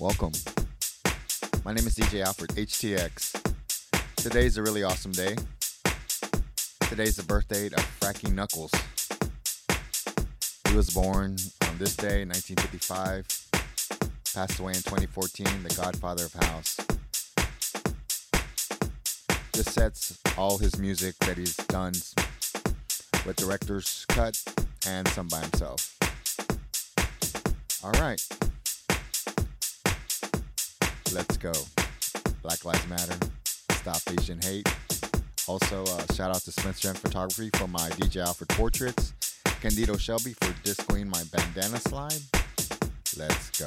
Welcome. My name is DJ Alfred, HTX. Today's a really awesome day. Today's the birthday of Frankie Knuckles. He was born on this day, 1955. Passed away in 2014, the godfather of house. This sets all his music that he's done with director's cut and some by himself. All right. Let's go. Black Lives Matter. Stop Asian hate. Also, uh, shout out to Spencer and Photography for my DJ Alfred portraits. Candido Shelby for discoing my bandana slide. Let's go.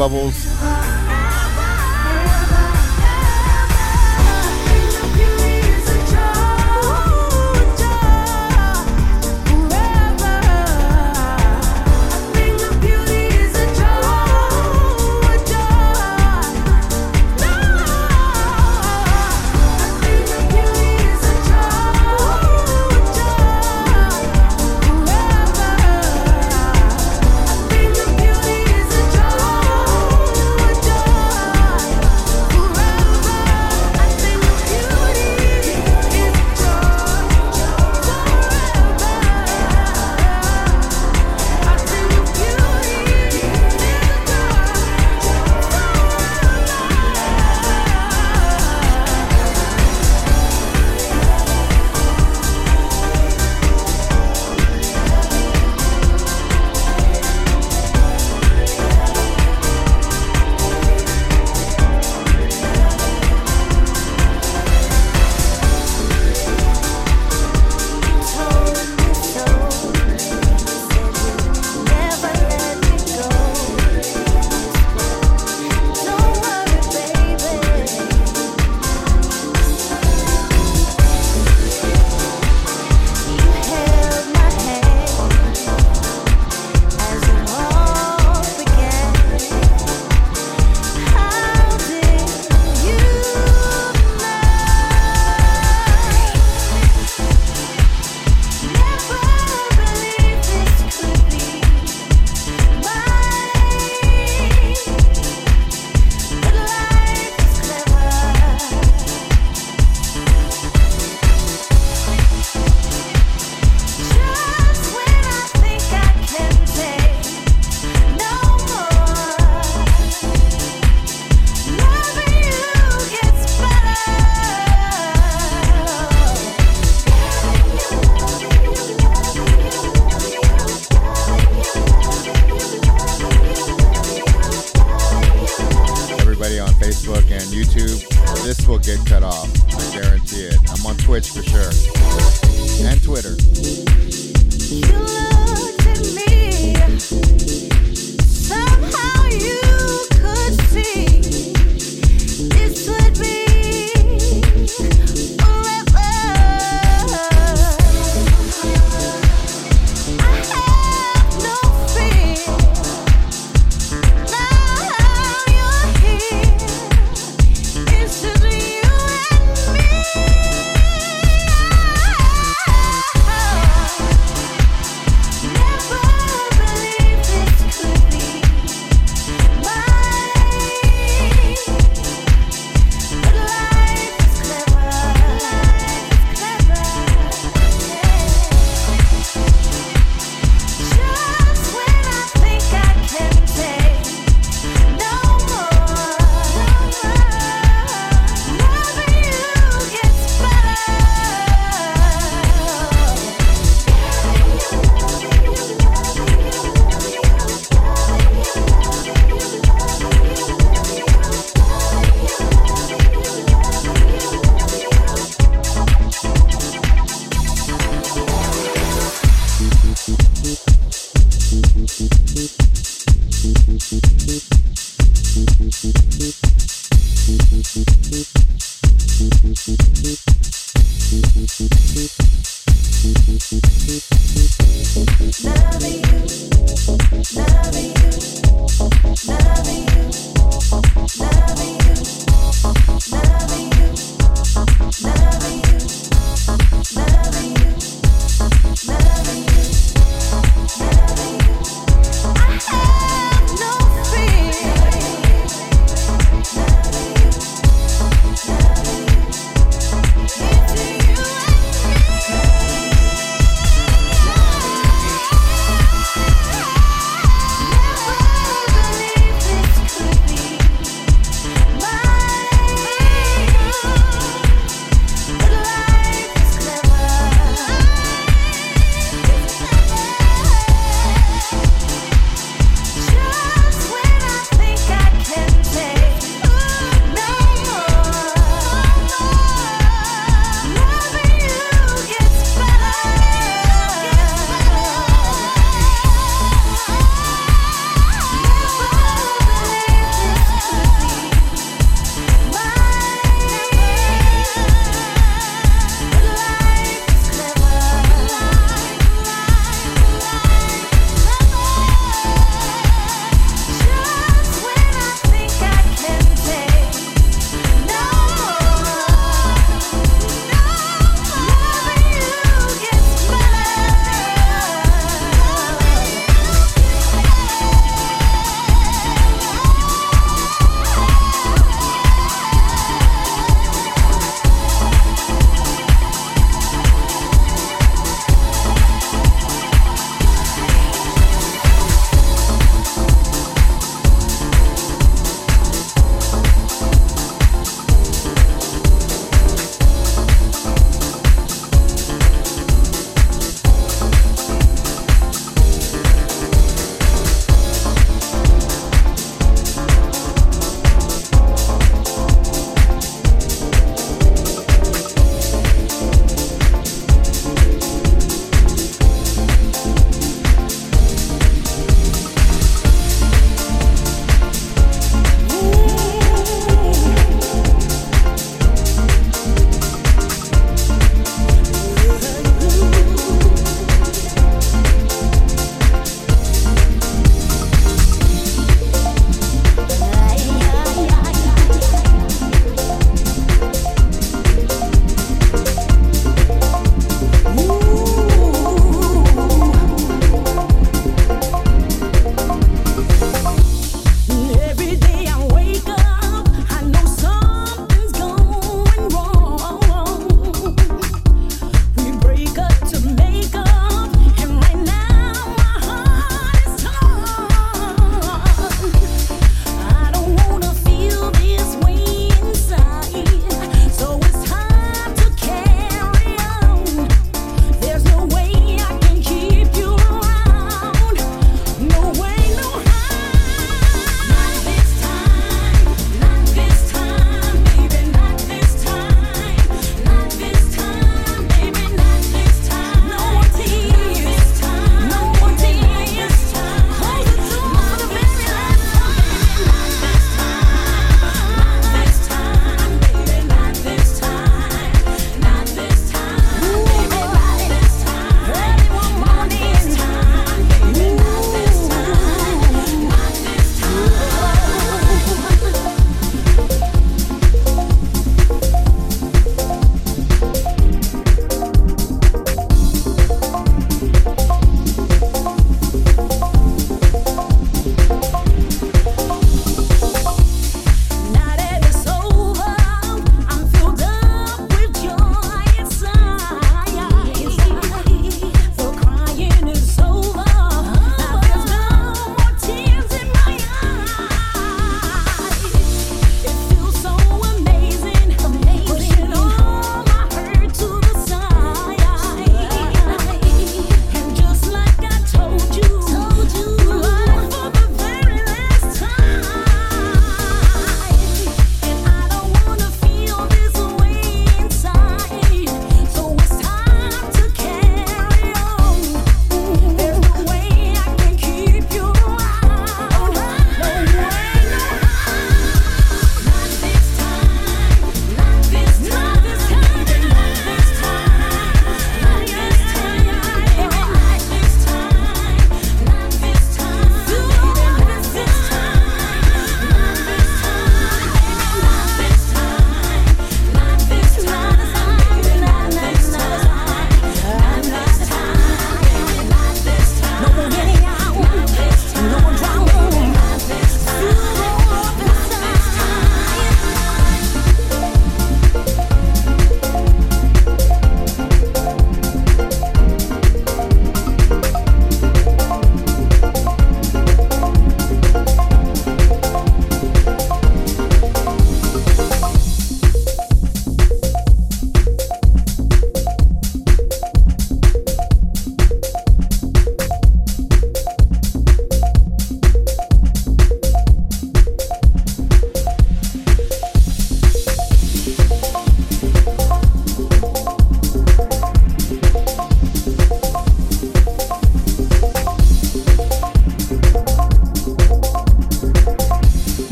Bubbles.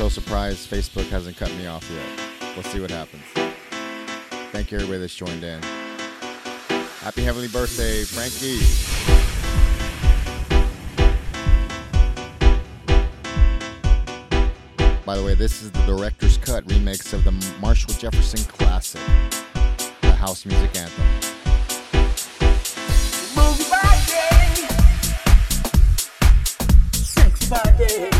so surprised Facebook hasn't cut me off yet. We'll see what happens. Thank you, everybody that's joined in. Happy Heavenly Birthday, Frankie. By the way, this is the director's cut remix of the Marshall Jefferson classic, the house music anthem. Move by day. Sex by day.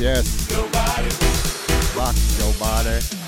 yes. Nobody. Rock nobody.